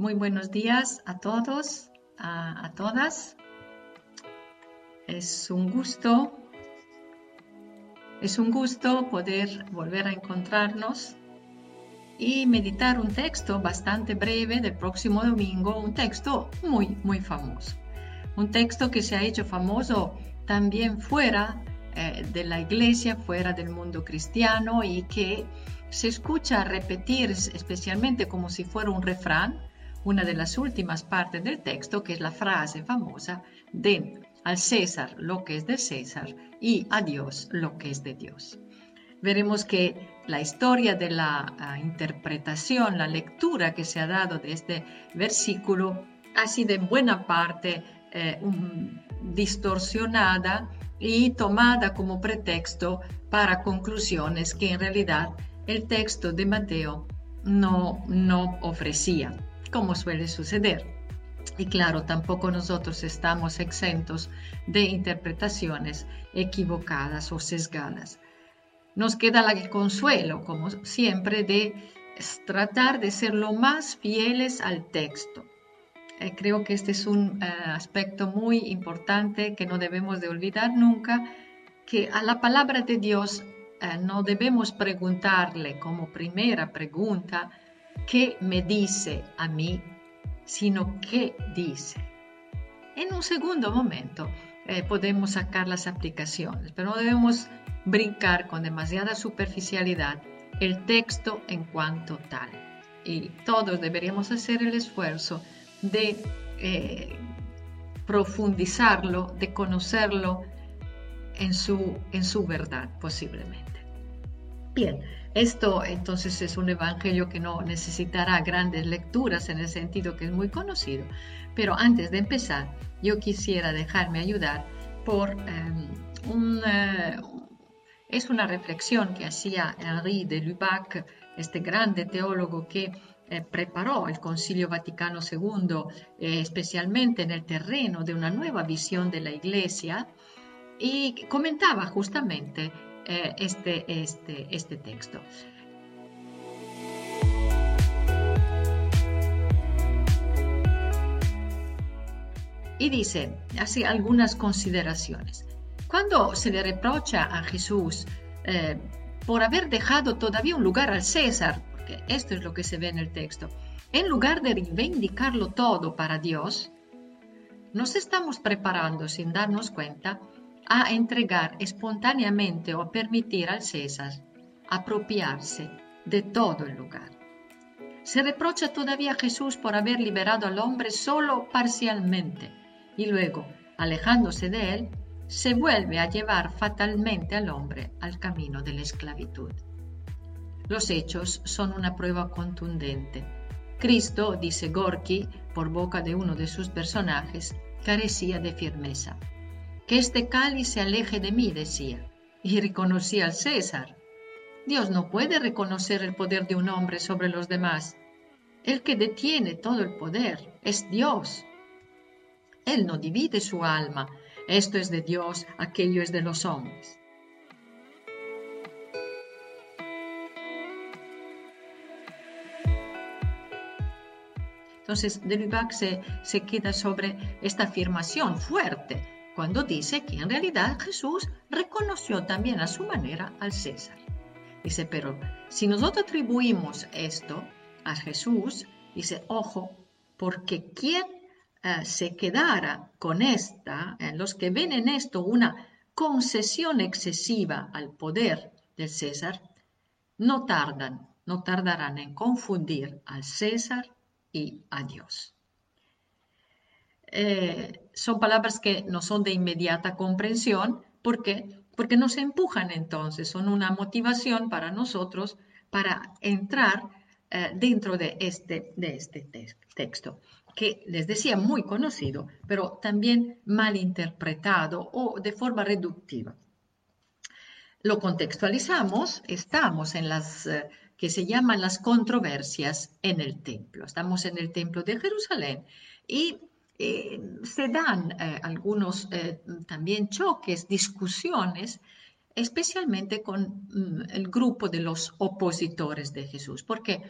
Muy buenos días a todos, a, todas. Es un gusto, es un gusto poder volver a encontrarnos y meditar un texto bastante breve del próximo domingo, un texto muy, muy famoso. Un texto que se ha hecho famoso también fuera eh, de la iglesia, fuera del mundo cristiano y que se escucha repetir especialmente como si fuera un refrán una de las últimas partes del texto, que es la frase famosa de al César lo que es de César y a Dios lo que es de Dios. Veremos que la historia de la ah, interpretación, la lectura que se ha dado de este versículo ha sido en buena parte eh, distorsionada y tomada como pretexto para conclusiones que en realidad el texto de Mateo no, no ofrecía como suele suceder. Y claro, tampoco nosotros estamos exentos de interpretaciones equivocadas o sesgadas. Nos queda el consuelo, como siempre, de tratar de ser lo más fieles al texto. Eh, creo que este es un eh, aspecto muy importante que no debemos de olvidar nunca, que a la palabra de Dios eh, no debemos preguntarle como primera pregunta, qué me dice a mí, sino qué dice. En un segundo momento eh, podemos sacar las aplicaciones, pero no debemos brincar con demasiada superficialidad el texto en cuanto tal. Y todos deberíamos hacer el esfuerzo de eh, profundizarlo, de conocerlo en su, en su verdad posiblemente. Bien, esto entonces es un evangelio que no necesitará grandes lecturas en el sentido que es muy conocido. Pero antes de empezar, yo quisiera dejarme ayudar por em, un, eh, es una reflexión que hacía Henri de Lubac, este grande teólogo que eh, preparó el Concilio Vaticano II, eh, especialmente en el terreno de una nueva visión de la Iglesia, y comentaba justamente eh, este, este, este texto. Y dice así algunas consideraciones. Cuando se le reprocha a Jesús eh, por haber dejado todavía un lugar al César, porque esto es lo que se ve en el texto, en lugar de reivindicarlo todo para Dios, nos estamos preparando sin darnos cuenta a entregar espontáneamente o a permitir al César apropiarse de todo el lugar. Se reprocha todavía a Jesús por haber liberado al hombre solo parcialmente y luego, alejándose de él, se vuelve a llevar fatalmente al hombre al camino de la esclavitud. Los hechos son una prueba contundente. Cristo, dice Gorky, por boca de uno de sus personajes, carecía de firmeza. Que este cáliz se aleje de mí, decía, y reconocía al César. Dios no puede reconocer el poder de un hombre sobre los demás. El que detiene todo el poder es Dios. Él no divide su alma. Esto es de Dios, aquello es de los hombres. Entonces, Delibac se, se queda sobre esta afirmación fuerte cuando dice que en realidad Jesús reconoció también a su manera al César. Dice, pero si nosotros atribuimos esto a Jesús, dice, ojo, porque quien eh, se quedara con esta, eh, los que ven en esto una concesión excesiva al poder del César, no tardan, no tardarán en confundir al César y a Dios. Eh, son palabras que no son de inmediata comprensión porque, porque nos empujan entonces, son una motivación para nosotros para entrar eh, dentro de este, de este texto, que les decía muy conocido, pero también mal interpretado o de forma reductiva. Lo contextualizamos, estamos en las eh, que se llaman las controversias en el templo. Estamos en el templo de Jerusalén y eh, se dan eh, algunos eh, también choques, discusiones, especialmente con mm, el grupo de los opositores de Jesús, porque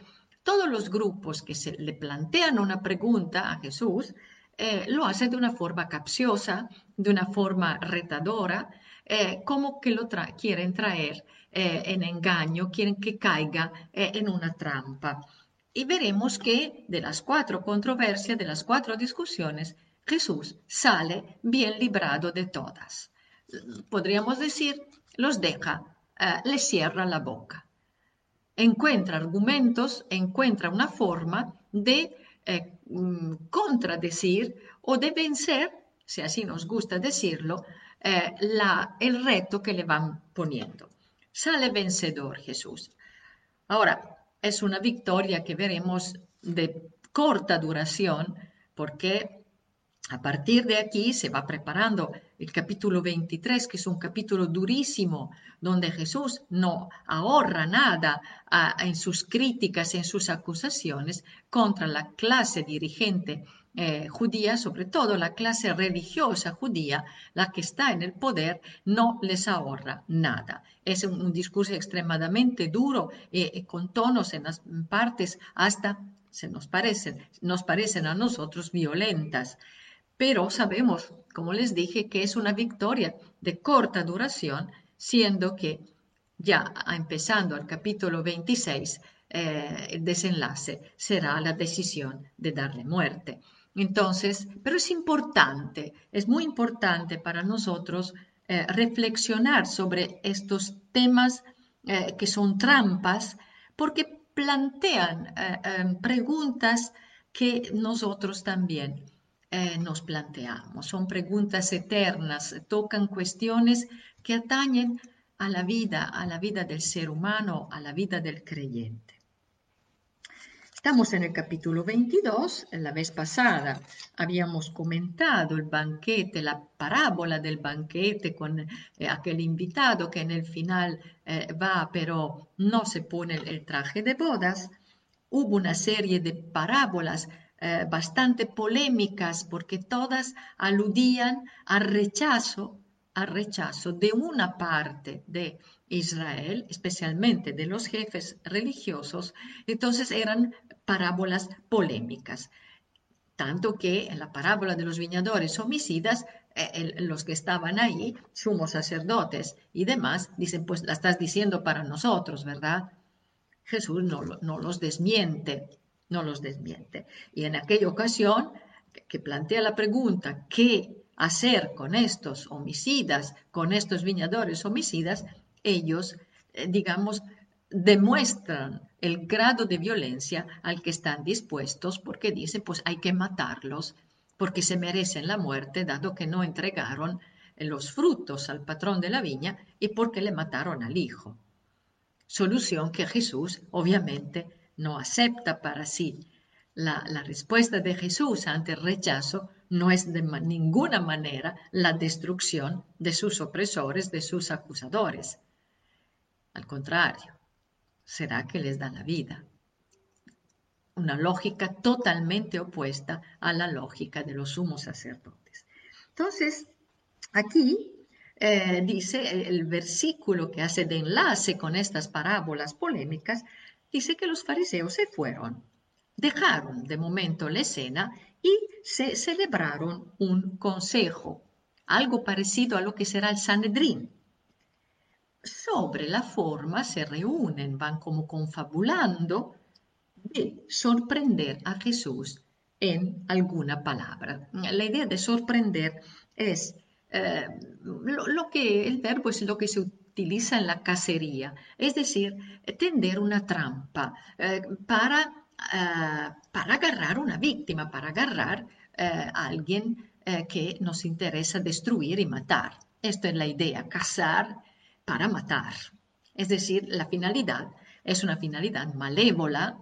Todos los grupos que se le plantean una pregunta a Jesús lo hacen de una forma capciosa, de una forma retadora, como que lo quieren traer en engaño, quieren que caiga en una trampa. Y veremos que de las cuatro controversias, de las cuatro discusiones, Jesús sale bien librado de todas. Podríamos decir, los deja, le cierra la boca encuentra argumentos, encuentra una forma de eh, mm, contradecir o de vencer, si así nos gusta decirlo, eh, la, el reto que le van poniendo. Sale vencedor Jesús. Ahora, es una victoria que veremos de corta duración porque a partir de aquí se va preparando el capítulo 23, que es un capítulo durísimo, donde Jesús no ahorra nada en sus críticas, en sus acusaciones contra la clase dirigente eh, judía, sobre todo la clase religiosa judía, la que está en el poder, no les ahorra nada. Es un, discurso extremadamente duro y eh, con tonos en las partes hasta se nos parecen, nos parecen a nosotros violentas pero sabemos, como les dije, que es una victoria de corta duración, siendo que ya empezando el capítulo 26, eh, el desenlace será la decisión de darle muerte. Entonces, pero es importante, es muy importante para nosotros eh, reflexionar sobre estos temas eh, que son trampas, porque plantean preguntas que nosotros también eh, nos planteamos. Son preguntas eternas, tocan cuestiones que atañen a la vida, a la vida del ser humano, a la vida del creyente. Estamos en el capítulo 22. La vez pasada habíamos comentado el banquete, la parábola del banquete con eh, aquel invitado que en el final eh, va pero no se pone el traje de bodas. Hubo una serie de parábolas eh, bastante polémicas porque todas aludían al rechazo, al rechazo de una parte de Israel, especialmente de los jefes religiosos, entonces eran parábolas polémicas. Tanto que en la parábola de los viñadores homicidas, eh, los que estaban ahí, sumos sacerdotes y demás, dicen, pues la estás diciendo para nosotros, ¿verdad? Jesús no, no los desmiente, no los desmiente. Y en aquella ocasión que plantea la pregunta, ¿qué hacer con estos homicidas, con estos viñadores homicidas? Ellos, eh, digamos, demuestran el grado de violencia al que están dispuestos porque dicen, pues hay que matarlos porque se merecen la muerte dado que no entregaron los frutos al patrón de la viña y porque le mataron al hijo. Solución que Jesús, obviamente, no acepta para sí. La, respuesta de Jesús ante el rechazo no es de ninguna manera la destrucción de sus opresores, de sus acusadores. Al contrario, será que les da la vida. Una lógica totalmente opuesta a la lógica de los sumos sacerdotes. Entonces, aquí eh, dice el versículo que hace de enlace con estas parábolas polémicas, dice que los fariseos se fueron, dejaron de momento la escena y se celebraron un consejo, algo parecido a lo que será el Sanedrín. Sobre la forma se reúnen, van como confabulando de sorprender a Jesús en alguna palabra. La idea de sorprender es eh, lo, que el verbo es lo que se utiliza en la cacería, es decir, tender una trampa eh, para, eh, para agarrar una víctima, para agarrar a alguien que nos interesa destruir y matar. Esto es la idea, cazar para matar. Es decir, la finalidad es una finalidad malévola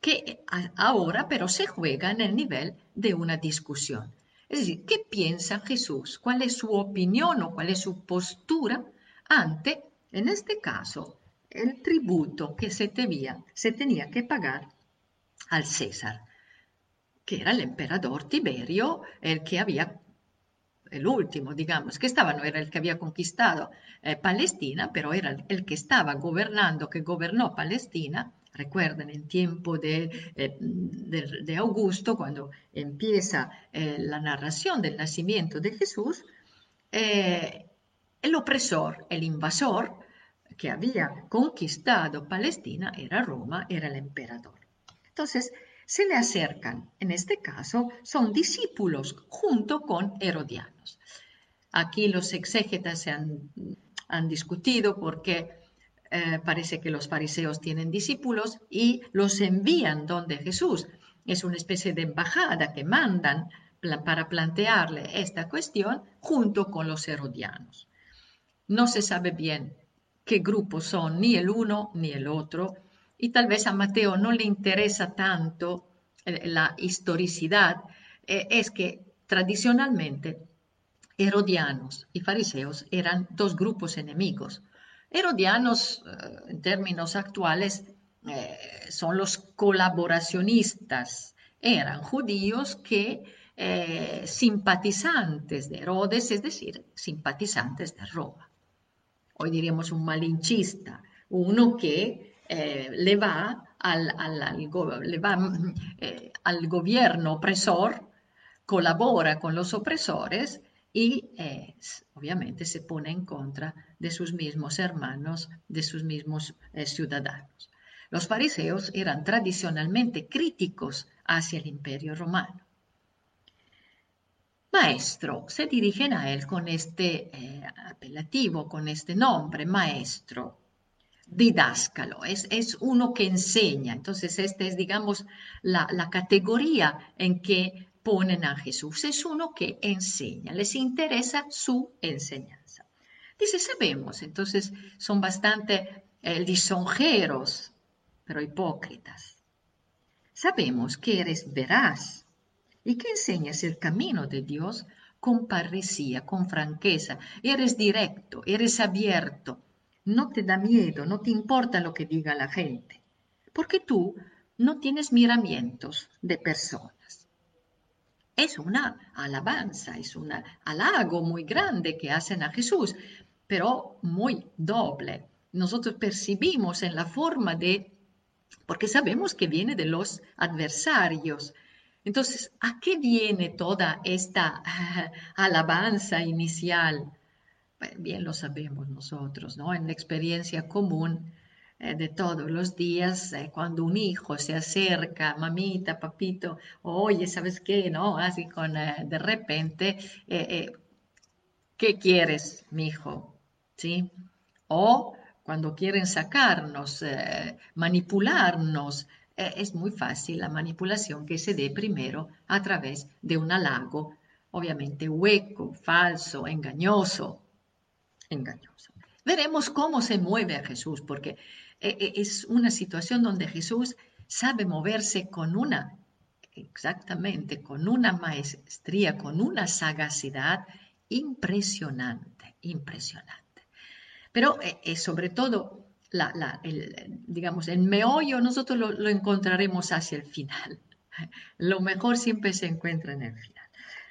que ahora pero se juega en el nivel de una discusión. Es decir, ¿qué piensa Jesús? ¿Cuál es su opinión o cuál es su postura ante, en este caso, el tributo que se tenía, se tenía que pagar al César, que era el emperador Tiberio, el que había, el último, digamos, que estaba, no era el que había conquistado eh, Palestina, pero era el que estaba gobernando, que gobernó Palestina Recuerden, en tiempo de, de, Augusto, cuando empieza la narración del nacimiento de Jesús, el opresor, el invasor que había conquistado Palestina era Roma, era el emperador. Entonces, se le acercan, en este caso, son discípulos junto con Herodianos. Aquí los exégetas se han, discutido porque eh, parece que los fariseos tienen discípulos y los envían donde Jesús. Es una especie de embajada que mandan para plantearle esta cuestión junto con los herodianos. No se sabe bien qué grupos son, ni el uno ni el otro, y tal vez a Mateo no le interesa tanto eh, la historicidad, eh, es que tradicionalmente herodianos y fariseos eran dos grupos enemigos. Herodianos, eh, en términos actuales, son los colaboracionistas, eran judíos que simpatizantes de Herodes, es decir, simpatizantes de Roma. Hoy diríamos un malinchista, uno que eh, le va, al, eh, al, gobierno opresor, colabora con los opresores y eh, obviamente se pone en contra de sus mismos hermanos, de sus mismos ciudadanos. Los fariseos eran tradicionalmente críticos hacia el imperio romano. Maestro, se dirigen a él con este apelativo, con este nombre, maestro didáscalo, es, es uno que enseña. Entonces, esta es, digamos, la, categoría en que ponen a Jesús. Es uno que enseña, les interesa su enseñanza. Dice, sabemos, entonces son bastante eh, lisonjeros, pero hipócritas. Sabemos que eres veraz y que enseñas el camino de Dios con parresía, con franqueza. Eres directo, eres abierto, no te da miedo, no te importa lo que diga la gente, porque tú no tienes miramientos de personas. Es una alabanza, es un halago muy grande que hacen a Jesús, pero muy doble. Nosotros percibimos en la forma de, porque sabemos que viene de los adversarios. Entonces, ¿a qué viene toda esta alabanza inicial? Bien lo sabemos nosotros, ¿no? En la experiencia común eh, de todos los días, eh, cuando un hijo se acerca, mamita, papito, oye, ¿sabes qué? ¿No? Así con, eh, de repente, ¿qué quieres, mi hijo? ¿Sí? O cuando quieren sacarnos, manipularnos, es muy fácil la manipulación que se dé primero a través de un halago, obviamente hueco, falso, engañoso, engañoso. Veremos cómo se mueve a Jesús, porque eh, eh, es una situación donde Jesús sabe moverse con una, exactamente, con una maestría, con una sagacidad impresionante, impresionante. Pero eh, sobre todo, la, digamos, el meollo nosotros lo encontraremos hacia el final. Lo mejor siempre se encuentra en el final.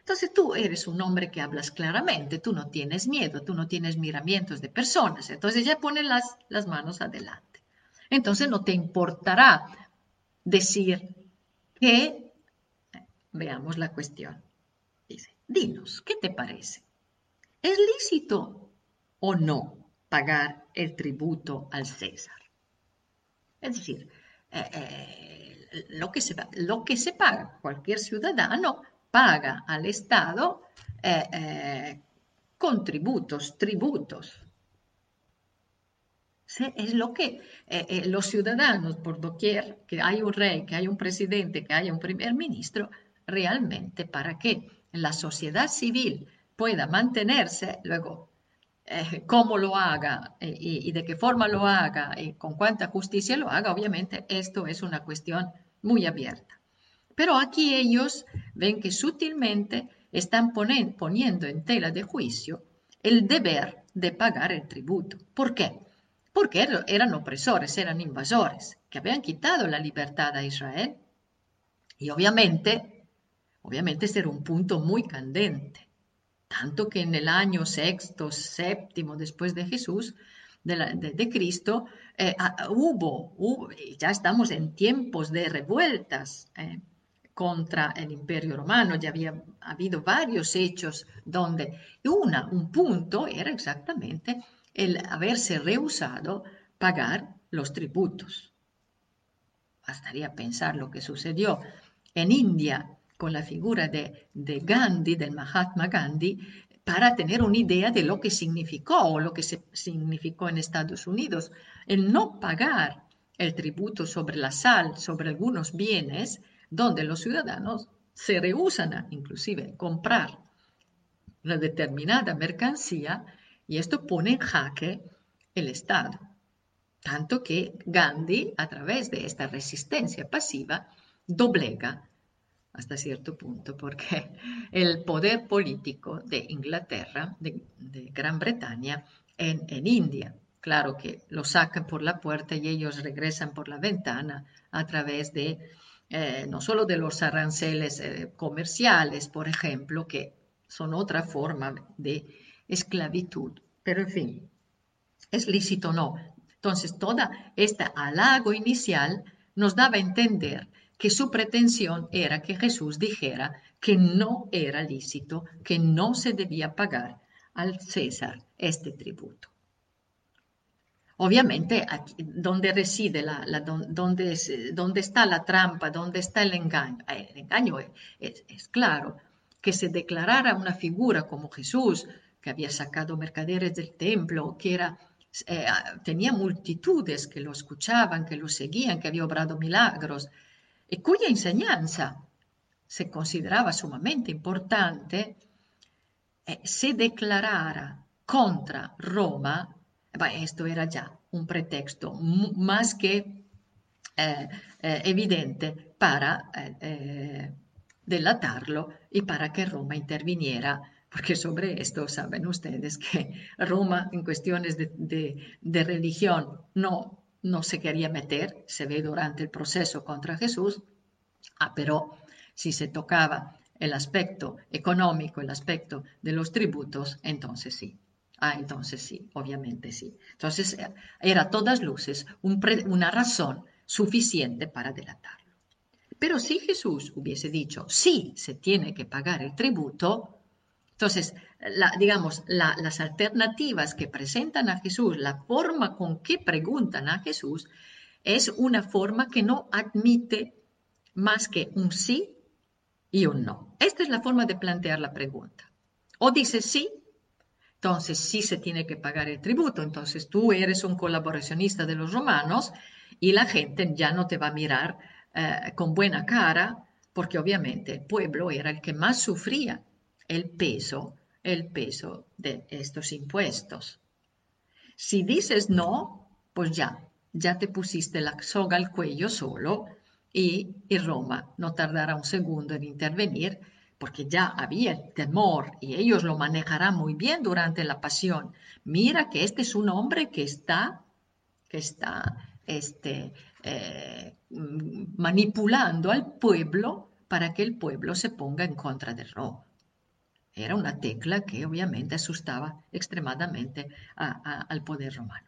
Entonces tú eres un hombre que hablas claramente, tú no tienes miedo, tú no tienes miramientos de personas. Entonces ya ponen las, las manos adelante. Entonces no te importará decir que, veamos la cuestión. Dice, dinos, ¿qué te parece? ¿Es lícito o no pagar el tributo al César? Es decir, eh, eh, lo, que se, lo que se paga cualquier ciudadano paga al Estado eh, eh, contributos, tributos. Es lo que eh, los ciudadanos, por doquier que hay un rey, que hay un presidente, que haya un primer ministro, realmente para que la sociedad civil pueda mantenerse, luego cómo lo haga y, y, de qué forma lo haga y con cuánta justicia lo haga, obviamente esto es una cuestión muy abierta. Pero aquí ellos ven que sutilmente están poniendo en tela de juicio el deber de pagar el tributo. ¿Por qué? Porque eran opresores, eran invasores, que habían quitado la libertad a Israel. Y obviamente, obviamente este era un punto muy candente. Tanto que en el año sexto, séptimo después de Jesús, de, Cristo, eh, hubo, hubo, ya estamos en tiempos de revueltas eh, contra el imperio romano, ya había habido varios hechos donde una, un punto era exactamente el haberse rehusado pagar los tributos. Bastaría pensar lo que sucedió en India con la figura de, de Gandhi, del Mahatma Gandhi, para tener una idea de lo que significó o lo que se significó en Estados Unidos. El no pagar el tributo sobre la sal, sobre algunos bienes, donde los ciudadanos se rehusan a inclusive comprar una determinada mercancía y esto pone en jaque el Estado. Tanto que Gandhi, a través de esta resistencia pasiva, doblega hasta cierto punto, porque el poder político de Inglaterra, de, Gran Bretaña, en, India, claro que lo sacan por la puerta y ellos regresan por la ventana a través de eh, no solo de los aranceles eh, comerciales, por ejemplo, que son otra forma de esclavitud, pero en fin, es lícito o no. Entonces, toda esta halago inicial nos daba a entender que su pretensión era que Jesús dijera que no era lícito, que no se debía pagar al César este tributo. Obviamente, aquí, donde reside la, donde, donde, está la trampa, donde está el engaño. Eh, el engaño es, es, claro, que se declarara una figura como Jesús, que había sacado mercaderes del templo, que era, eh, tenía multitudes que lo escuchaban, que lo seguían, que había obrado milagros, y cuya enseñanza se consideraba sumamente importante, eh, se declarara contra Roma, esto era ya un pretexto más que eh, eh, evidente para delatarlo y para que Roma interviniera porque sobre esto saben ustedes que Roma en cuestiones de religión no no se quería meter, se ve durante el proceso contra Jesús, ah, pero si se tocaba el aspecto económico, el aspecto de los tributos, entonces sí. Ah, entonces sí, obviamente sí. Entonces eh, era todas luces una razón suficiente para delatarlo. Pero si Jesús hubiese dicho, sí, se tiene que pagar el tributo, entonces, digamos, las alternativas que presentan a Jesús, la forma con que preguntan a Jesús, es una forma que no admite más que un sí y un no. Esta es la forma de plantear la pregunta. O dice sí, entonces sí se tiene que pagar el tributo, entonces tú eres un colaboracionista de los romanos y la gente ya no te va a mirar eh, con buena cara, porque obviamente el pueblo era el que más sufría el peso, el peso de estos impuestos. Si dices no, pues ya, ya te pusiste la soga al cuello solo y, Roma no tardará un segundo en intervenir porque ya había temor y ellos lo manejarán muy bien durante la pasión. Mira que este es un hombre que está, que está este, eh, manipulando al pueblo para que el pueblo se ponga en contra de Roma. Era una tecla que obviamente asustaba extremadamente al poder romano.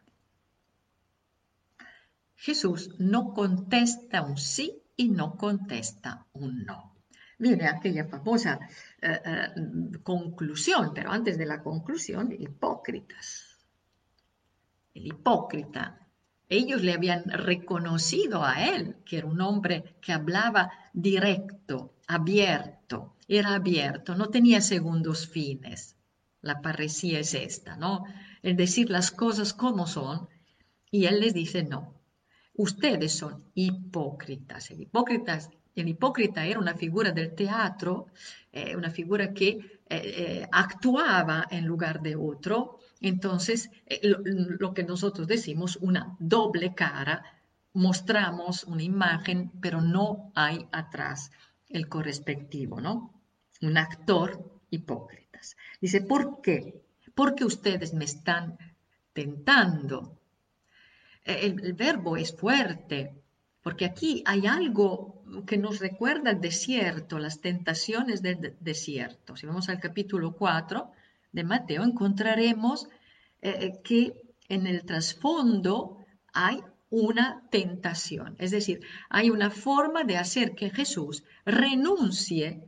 Jesús no contesta un sí y no contesta un no. Viene aquella famosa eh, eh, conclusión, pero antes de la conclusión, hipócritas. El hipócrita, ellos le habían reconocido a él que era un hombre que hablaba directo, abierto, era abierto, no tenía segundos fines. La parecía es esta, ¿no? El decir las cosas como son. Y él les dice, no, ustedes son hipócritas. El, hipócritas, el hipócrita era una figura del teatro, eh, una figura que eh, eh, actuaba en lugar de otro. Entonces, lo, que nosotros decimos, una doble cara, mostramos una imagen, pero no hay atrás el correspectivo, ¿no? un actor hipócritas. Dice, ¿por qué? Porque ustedes me están tentando. El, verbo es fuerte, porque aquí hay algo que nos recuerda el desierto, las tentaciones del desierto. Si vamos al capítulo 4 de Mateo, encontraremos eh, eh, que en el trasfondo hay una tentación, es decir, hay una forma de hacer que Jesús renuncie,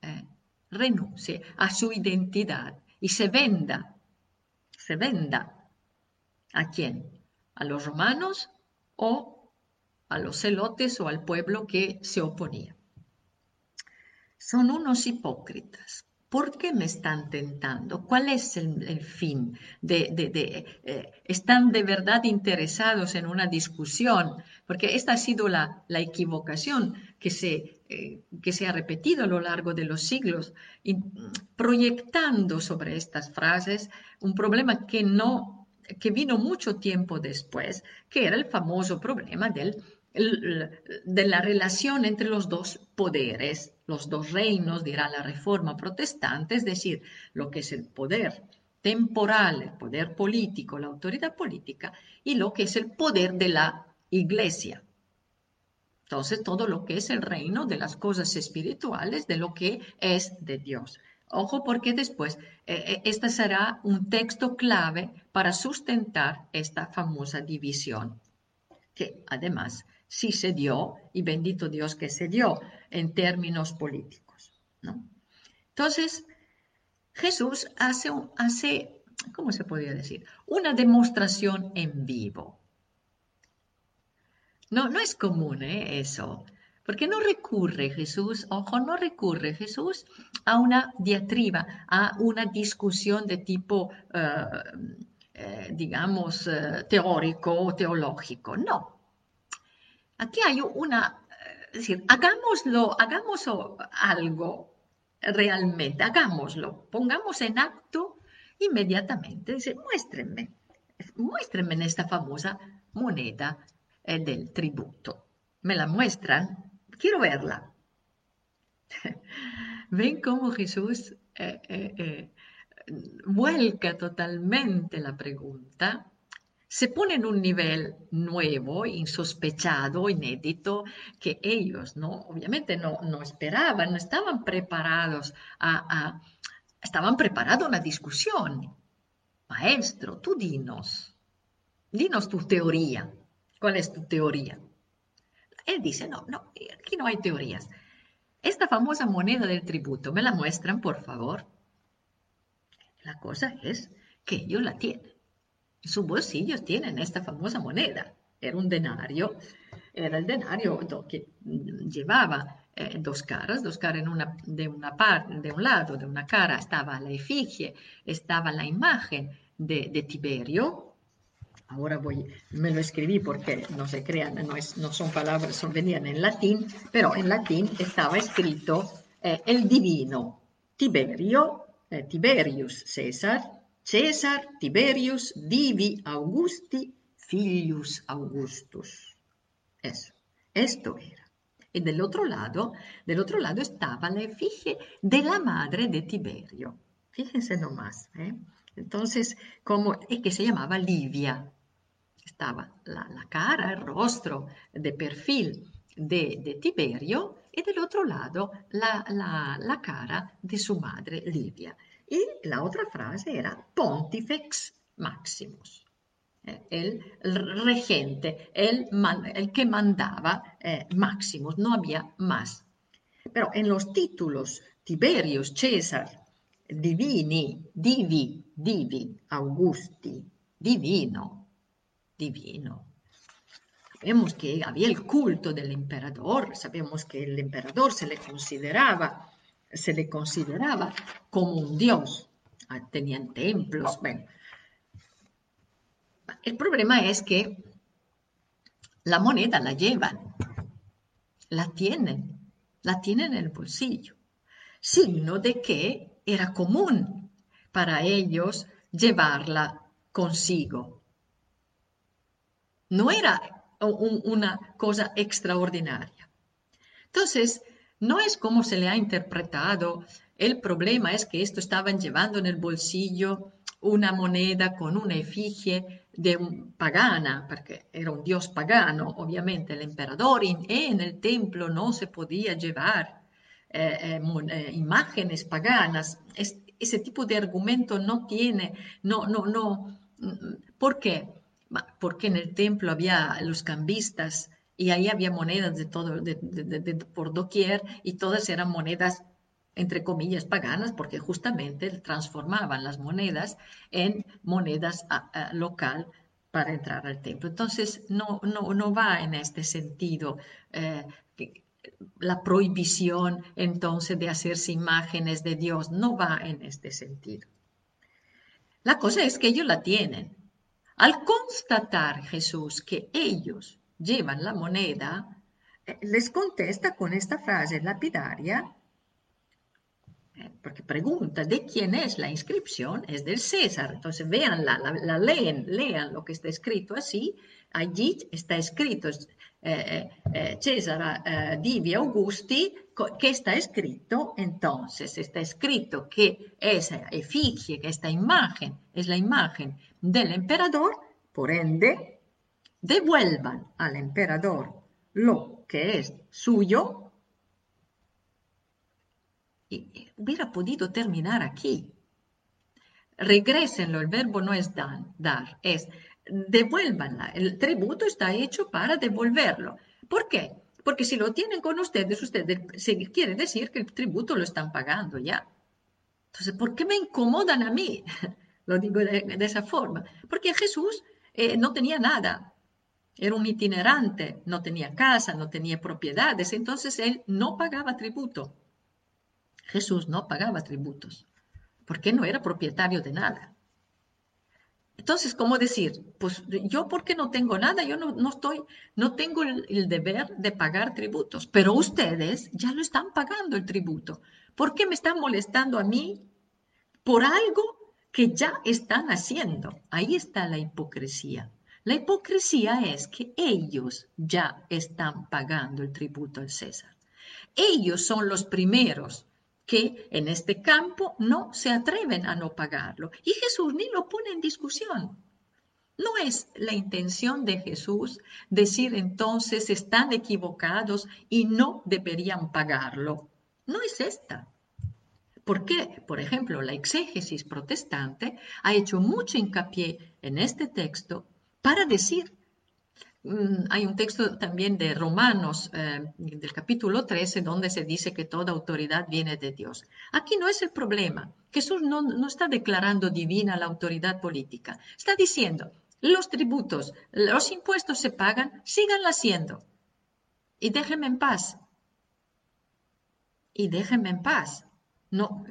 eh, renuncie a su identidad y se venda, se venda. ¿A quién? ¿A los romanos o a los celotes o al pueblo que se oponía? Son unos hipócritas ¿Por qué me están tentando? ¿Cuál es el, fin? De, eh, ¿Están de verdad interesados en una discusión? Porque esta ha sido la, equivocación que se, eh, que se ha repetido a lo largo de los siglos, proyectando sobre estas frases un problema que, no, que vino mucho tiempo después, que era el famoso problema del de la relación entre los dos poderes, los dos reinos, dirá la reforma protestante, es decir, lo que es el poder temporal, el poder político, la autoridad política, y lo que es el poder de la iglesia. Entonces, todo lo que es el reino de las cosas espirituales, de lo que es de Dios. Ojo porque después, eh, este será un texto clave para sustentar esta famosa división, que además sí se dio, y bendito Dios que se dio en términos políticos. ¿no? Entonces, Jesús hace, hace, ¿cómo se podría decir? Una demostración en vivo. No, no es común ¿eh? eso, porque no recurre Jesús, ojo, no recurre Jesús a una diatriba, a una discusión de tipo, eh, eh, digamos, teórico o teológico, no Aquí hay una, es decir, hagámoslo, hagamos algo realmente, hagámoslo, pongamos en acto inmediatamente. Dice, muéstrenme, muéstrenme esta famosa moneda eh, del tributo. ¿Me la muestran? Quiero verla. Ven cómo Jesús eh, eh, vuelca totalmente la pregunta se pone en un nivel nuevo, insospechado, inédito, que ellos no, obviamente no, no esperaban, no estaban preparados a, estaban preparados a una discusión. Maestro, tú dinos, dinos tu teoría. ¿Cuál es tu teoría? Él dice, no, no, aquí no hay teorías. Esta famosa moneda del tributo, ¿me la muestran, por favor? La cosa es que ellos la tienen en sus bolsillos tienen esta famosa moneda. Era un denario, era el denario que llevaba eh, dos caras, dos caras en una, de, una parte, de un lado, de una cara estaba la efigie, estaba la imagen de, Tiberio. Ahora voy, me lo escribí porque no se crean, no, es, no son palabras, son, venían en latín, pero en latín estaba escrito eh, el divino Tiberio, eh, Tiberius César, César Tiberius Divi Augusti Filius Augustus. Eso, esto era. Y del otro lado, del otro lado estaba la efigie de la madre de Tiberio. Fíjense nomás. ¿eh? Entonces, como, es que se llamaba Livia. Estaba la, cara, el rostro de perfil de, de, Tiberio y del otro lado la, la, la cara de su madre Livia. Y la otra frase era Pontifex Maximus, eh, el, regente, el, el, que mandaba eh, Maximus, no había más. Pero en los títulos Tiberius, César, Divini, Divi, Divi, Augusti, Divino, Divino. Sabemos que había el culto del emperador, sabemos que el emperador se le consideraba se le consideraba como un dios. Ah, tenían templos. Bueno, el problema es que la moneda la llevan, la tienen, la tienen en el bolsillo, signo de que era común para ellos llevarla consigo. No era una cosa extraordinaria. Entonces, no es como se le ha interpretado. El problema es que esto estaban llevando en el bolsillo una moneda con una efigie de un pagana, porque era un dios pagano, obviamente el emperador, y en el templo no se podía llevar eh, eh, eh, imágenes paganas. ese tipo de argumento no tiene, no, no, no, ¿Por qué? Porque en el templo había los cambistas y ahí había monedas de todo, por doquier y todas eran monedas entre comillas paganas porque justamente transformaban las monedas en monedas local para entrar al templo. Entonces, no, no, no va en este sentido eh, la prohibición entonces de hacerse imágenes de Dios, no va en este sentido. La cosa es que ellos la tienen. Al constatar Jesús que ellos llevan la moneda, eh, les contesta con esta frase lapidaria porque pregunta de quién es la inscripción, es del César. Entonces vean, la, leen, lean lo que está escrito así. Allí está escrito eh, eh, eh, César Divi Augusti, ¿qué está escrito? Entonces está escrito que esa efigie, que esta imagen es la imagen del emperador, por ende, devuelvan al emperador lo que es suyo hubiera podido terminar aquí. Regrésenlo, el verbo no es dar, es devuélvanla. El tributo está hecho para devolverlo. ¿Por qué? Porque si lo tienen con ustedes, ustedes quiere decir que el tributo lo están pagando ya. Entonces, ¿por qué me incomodan a mí? lo digo de, esa forma. Porque Jesús eh, no tenía nada. Era un itinerante, no tenía casa, no tenía propiedades, entonces él no pagaba tributo. Jesús no pagaba tributos, porque no era propietario de nada. Entonces, ¿cómo decir? Pues yo porque no tengo nada, yo no, estoy, no tengo el, deber de pagar tributos, pero ustedes ya lo están pagando el tributo. ¿Por qué me están molestando a mí por algo que ya están haciendo? Ahí está la hipocresía. La hipocresía es que ellos ya están pagando el tributo al César. Ellos son los primeros que en este campo no se atreven a no pagarlo. Y Jesús ni lo pone en discusión. No es la intención de Jesús decir entonces están equivocados y no deberían pagarlo. No es esta. ¿Por qué? Por ejemplo, la exégesis protestante ha hecho mucho hincapié en este texto para decir Mm, hay un texto también de Romanos, eh, del capítulo 13, donde se dice que toda autoridad viene de Dios. Aquí no es el problema. Jesús no, no está declarando divina la autoridad política. Está diciendo, los tributos, los impuestos se pagan, síganla haciendo. Y déjenme en paz. Y déjenme en paz. No,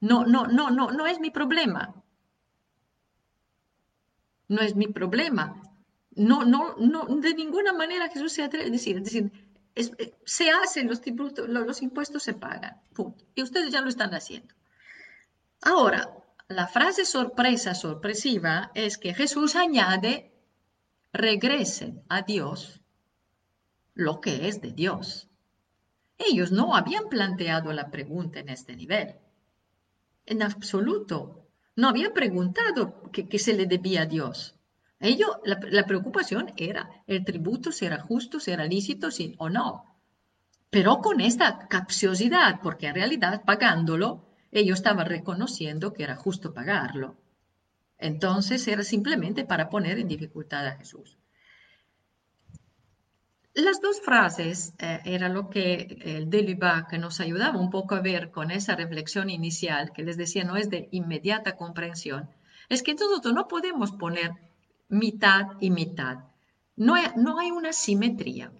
no, no, no, no, no es mi problema. No es mi problema no, no, no, de ninguna manera Jesús se atreve a decir, es decir, eh, se hacen los tributos, los, impuestos se pagan, Y ustedes ya lo están haciendo. Ahora, la frase sorpresa, sorpresiva, es que Jesús añade, regresen a Dios lo que es de Dios. Ellos no habían planteado la pregunta en este nivel. En absoluto. No habían preguntado qué se le debía a Dios. La, preocupación era el tributo, si era justo, si era lícito, o no. Pero con esta capciosidad, porque en realidad pagándolo, ellos estaban reconociendo que era justo pagarlo. Entonces era simplemente para poner en dificultad a Jesús. Las dos frases eh, era lo que el Delibac nos ayudaba un poco a ver con esa reflexión inicial que les decía no es de inmediata comprensión. Es que nosotros no podemos poner mitad y mitad. No no hay una simetría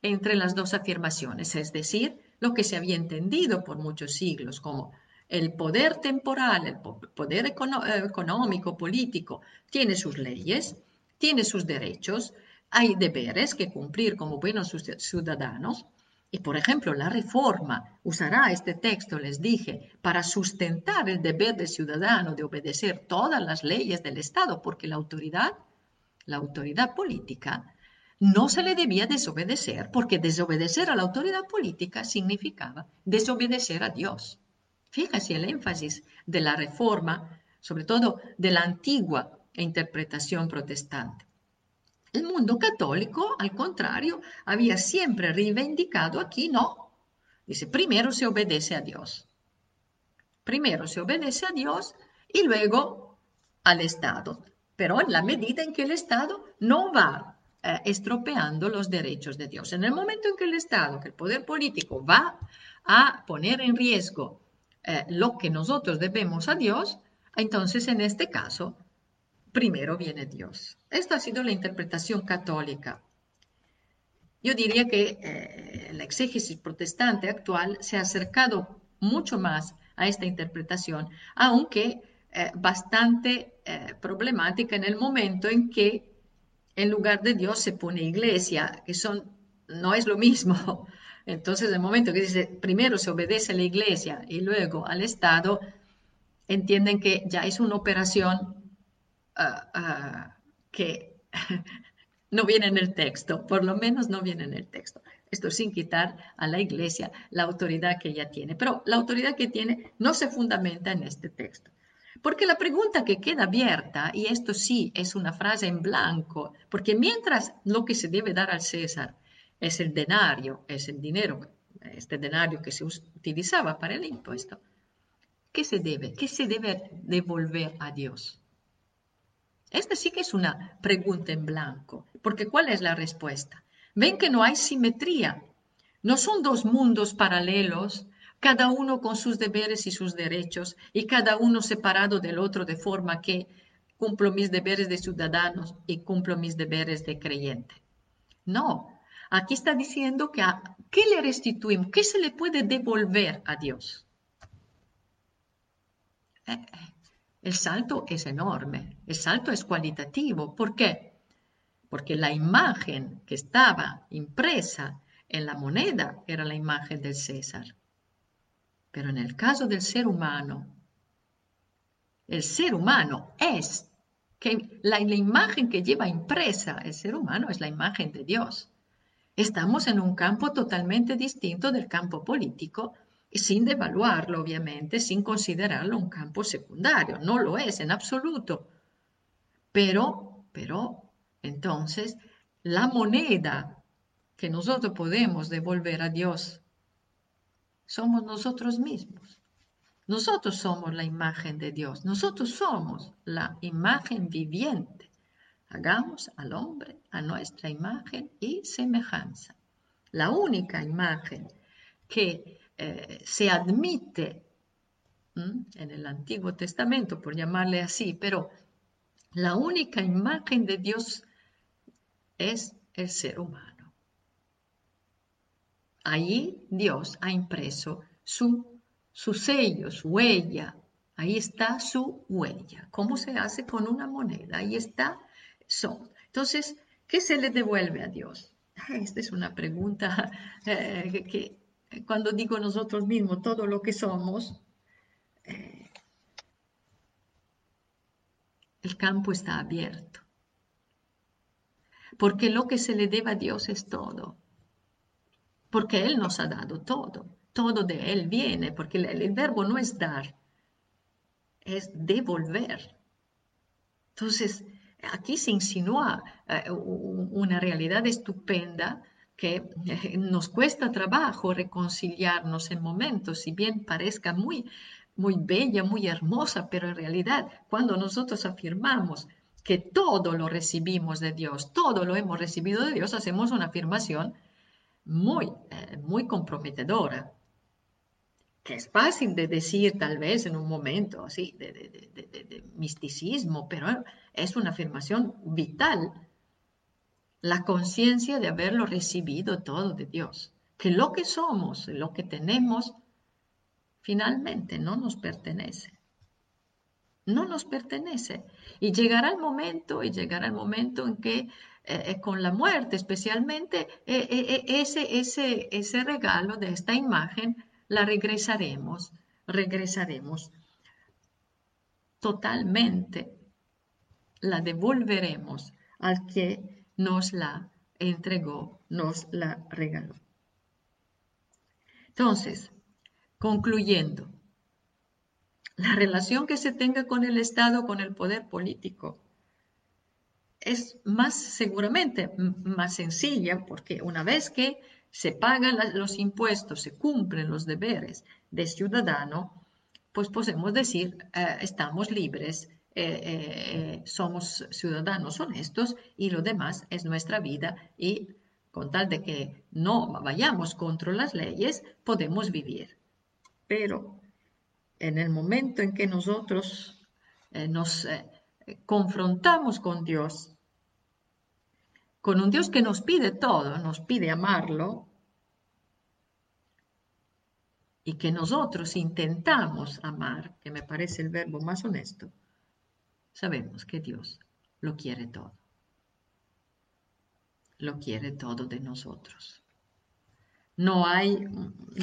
entre las dos afirmaciones, es decir, lo que se había entendido por muchos siglos como el poder temporal, el poder económico, político, tiene sus leyes, tiene sus derechos, hay deberes que cumplir como buenos ciudadanos. Y, por ejemplo, la reforma usará este texto, les dije, para sustentar el deber del ciudadano de obedecer todas las leyes del Estado, porque la autoridad, la autoridad política, no se le debía desobedecer, porque desobedecer a la autoridad política significaba desobedecer a Dios. Fíjese el énfasis de la reforma, sobre todo de la antigua interpretación protestante. El mundo católico, al contrario, había siempre reivindicado aquí, no. Dice, primero se obedece a Dios. Primero se obedece a Dios y luego al Estado, pero en la medida en que el Estado no va eh, estropeando los derechos de Dios. En el momento en que el Estado, que el poder político va a poner en riesgo eh, lo que nosotros debemos a Dios, entonces en este caso, primero viene Dios. Esta ha sido la interpretación católica. Yo diría que eh, la exégesis protestante actual se ha acercado mucho más a esta interpretación, aunque eh, bastante problemática en el momento en que en lugar de Dios se pone iglesia, que son, no es lo mismo. Entonces, el momento que dice, primero se obedece a la iglesia y luego al Estado, entienden que ya es una operación que no viene en el texto, por lo menos no viene en el texto. Esto sin quitar a la iglesia la autoridad que ella tiene, pero la autoridad que tiene no se fundamenta en este texto. Porque la pregunta que queda abierta, y esto sí es una frase en blanco, porque mientras lo que se debe dar al César es el denario, es el dinero, este denario que se utilizaba para el impuesto, ¿qué se debe? ¿Qué se debe devolver a Dios? Esta sí que es una pregunta en blanco, porque ¿cuál es la respuesta? Ven que no hay simetría, no son dos mundos paralelos, cada uno con sus deberes y sus derechos, y cada uno separado del otro de forma que cumplo mis deberes de ciudadanos y cumplo mis deberes de creyente. No, Aquí está diciendo que a, ¿qué le restituimos? ¿Qué se le puede devolver a Dios? Eh, eh, el salto es enorme, el salto es cualitativo. ¿Por qué? Porque la imagen que estaba impresa en la moneda era la imagen del César. Pero en el caso del ser humano, el ser humano es que la, la, imagen que lleva impresa el ser humano es la imagen de Dios. Estamos en un campo totalmente distinto del campo político sin devaluarlo, obviamente, sin considerarlo un campo secundario. No lo es en absoluto. Pero, pero, entonces, la moneda que nosotros podemos devolver a Dios somos nosotros mismos. Nosotros somos la imagen de Dios. Nosotros somos la imagen viviente Hagamos al hombre a nuestra imagen y semejanza. La única imagen que eh, se admite en el Antiguo Testamento, por llamarle así, pero la única imagen de Dios es el ser humano. Allí Dios ha impreso su, su sello, su huella. Ahí está su huella. ¿Cómo se hace con una moneda? Ahí está son. Entonces, ¿qué se le devuelve a Dios? Esta es una pregunta eh, que, cuando digo nosotros mismos todo lo que somos, eh, el campo está abierto. Porque lo que se le debe a Dios es todo. Porque Él nos ha dado todo. Todo de Él viene. Porque el verbo no es dar, es devolver. Entonces, aquí se insinúa eh, una realidad estupenda que eh, nos cuesta trabajo reconciliarnos en momentos, si bien parezca muy, muy bella, muy hermosa, pero en realidad cuando nosotros afirmamos que todo lo recibimos de Dios, todo lo hemos recibido de Dios, hacemos una afirmación muy, eh, muy comprometedora que es fácil de decir tal vez en un momento así de, misticismo, pero es una afirmación vital. La conciencia de haberlo recibido todo de Dios, que lo que somos, lo que tenemos, finalmente no nos pertenece. No nos pertenece. Y llegará el momento, y llegará el momento en que eh, eh, con la muerte especialmente, eh, ese, ese, ese regalo de esta imagen la regresaremos, regresaremos totalmente, la devolveremos al que nos la entregó, nos la regaló. Entonces, concluyendo, la relación que se tenga con el Estado, con el poder político, es más seguramente más sencilla porque una vez que se pagan los impuestos, se cumplen los deberes de ciudadano, pues podemos decir, eh, estamos libres somos ciudadanos honestos y lo demás es nuestra vida y con tal de que no vayamos contra las leyes, podemos vivir. Pero en el momento en que nosotros nos confrontamos con Dios, con un Dios que nos pide todo, nos pide amarlo, y que nosotros intentamos amar, que me parece el verbo más honesto, sabemos que Dios lo quiere todo. Lo quiere todo de nosotros. No hay,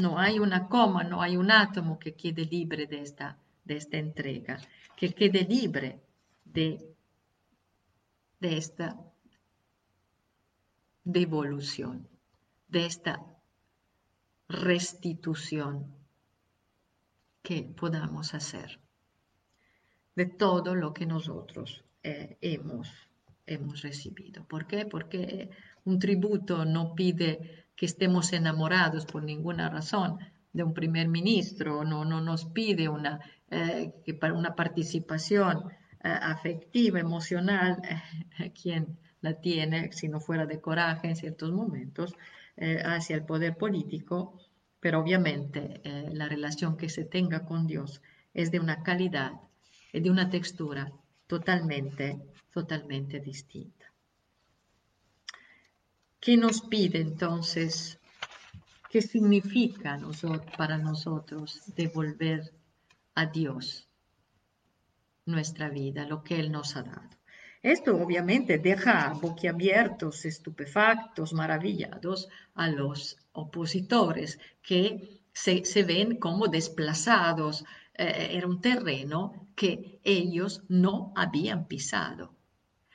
no hay una coma, no hay un átomo que quede libre de esta, de esta entrega, que quede libre de, de esta devolución, de esta restitución que podamos hacer de todo lo que nosotros eh, hemos, hemos recibido. ¿Por qué? Porque un tributo no pide que estemos enamorados por ninguna razón de un primer ministro, no, no nos pide una, eh, que para una participación eh, afectiva, emocional, quien la tiene, si no fuera de coraje en ciertos momentos, hacia el poder político, pero obviamente la relación que se tenga con Dios es de una calidad y de una textura totalmente, totalmente distinta. ¿Qué nos pide entonces? ¿Qué significa para nosotros devolver a Dios nuestra vida, lo que Él nos ha dado? Esto obviamente deja boquiabiertos, estupefactos, maravillados a los opositores que se, se ven como desplazados. Eh, era un terreno que ellos no habían pisado.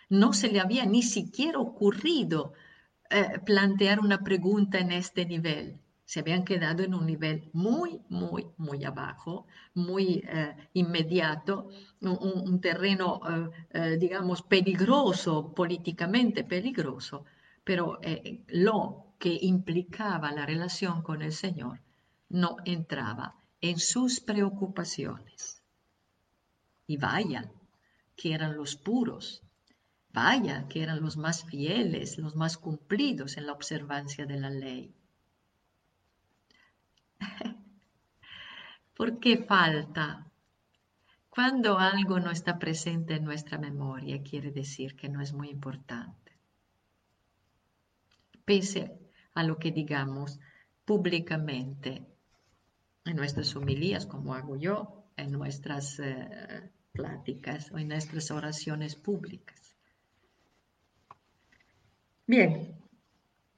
No se le había ni siquiera ocurrido eh, plantear una pregunta en este nivel. Se habían quedado en un nivel muy, muy, muy abajo, muy eh, inmediato, un, terreno, eh, digamos, peligroso, políticamente peligroso, pero lo que implicaba la relación con el Señor no entraba en sus preocupaciones. Y vaya, que eran los puros, vaya, que eran los más fieles, los más cumplidos en la observancia de la ley. ¿Por qué falta? Cuando algo no está presente en nuestra memoria, quiere decir que no es muy importante. Pese a lo que digamos públicamente en nuestras homilías, como hago yo, en nuestras eh, pláticas o en nuestras oraciones públicas. Bien,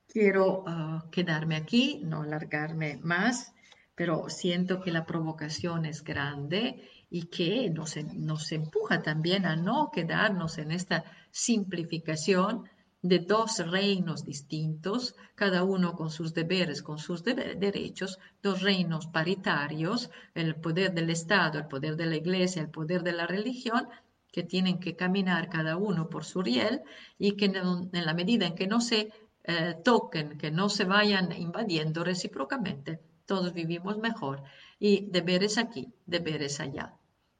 quiero ah, quedarme aquí, no alargarme más, pero siento que la provocación es grande y que nos, nos empuja también a no quedarnos en esta simplificación de dos reinos distintos, cada uno con sus deberes, con sus derechos, dos reinos paritarios, el poder del Estado, el poder de la Iglesia, el poder de la religión, que tienen que caminar cada uno por su riel y que en, la medida en que no se eh, toquen, que no se vayan invadiendo recíprocamente, todos vivimos mejor. Y deberes aquí, deberes allá.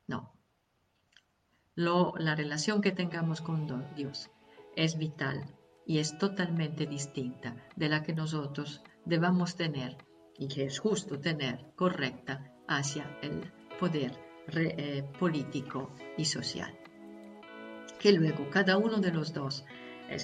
No. Lo, la relación que tengamos con Dios es vital y es totalmente distinta de la que nosotros debamos tener y que es justo tener correcta hacia el poder eh, político y social. Que luego cada uno de los dos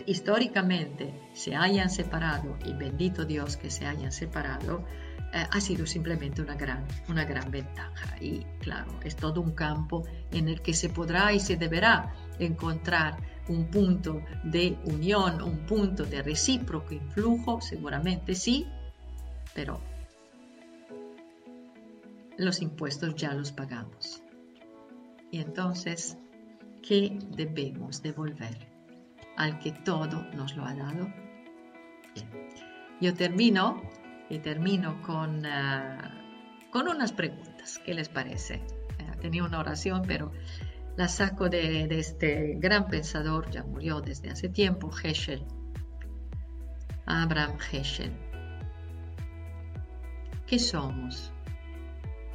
históricamente se hayan separado y bendito Dios que se hayan separado, eh, ha sido simplemente una gran, una gran ventaja. Y claro, es todo un campo en el que se podrá y se deberá encontrar un punto de unión, un punto de recíproco influjo, seguramente sí, pero los impuestos ya los pagamos. Y entonces, ¿qué debemos devolver al que todo nos lo ha dado? Yo termino y termino con, ah, con unas preguntas. ¿Qué les parece? Eh, tenía una oración, pero la saco de, este gran pensador, ya murió desde hace tiempo, Heschel, Abraham Heschel. ¿Qué somos?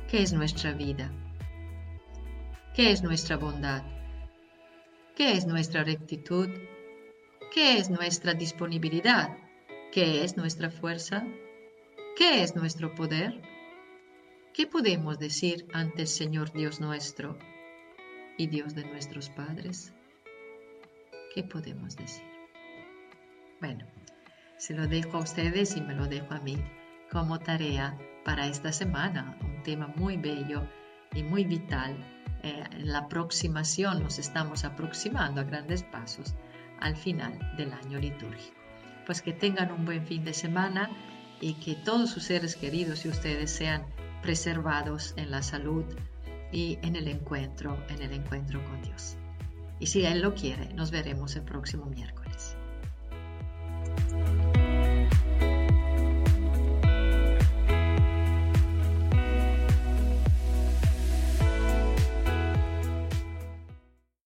¿Qué es nuestra vida? ¿Qué es nuestra bondad? ¿Qué es nuestra rectitud? ¿Qué es nuestra disponibilidad? ¿Qué es nuestra fuerza? ¿Qué es nuestro poder? ¿Qué podemos decir ante el Señor Dios nuestro y Dios de nuestros padres? ¿Qué podemos decir? Bueno, se lo dejo a ustedes y me lo dejo a mí como tarea para esta semana, un tema muy bello y muy vital. Eh, en la aproximación nos estamos aproximando a grandes pasos al final del año litúrgico. Pues que tengan un buen fin de semana y que todos sus seres queridos y ustedes sean preservados en la salud y en el encuentro, en el encuentro con Dios. Y si Él lo quiere, nos veremos el próximo miércoles.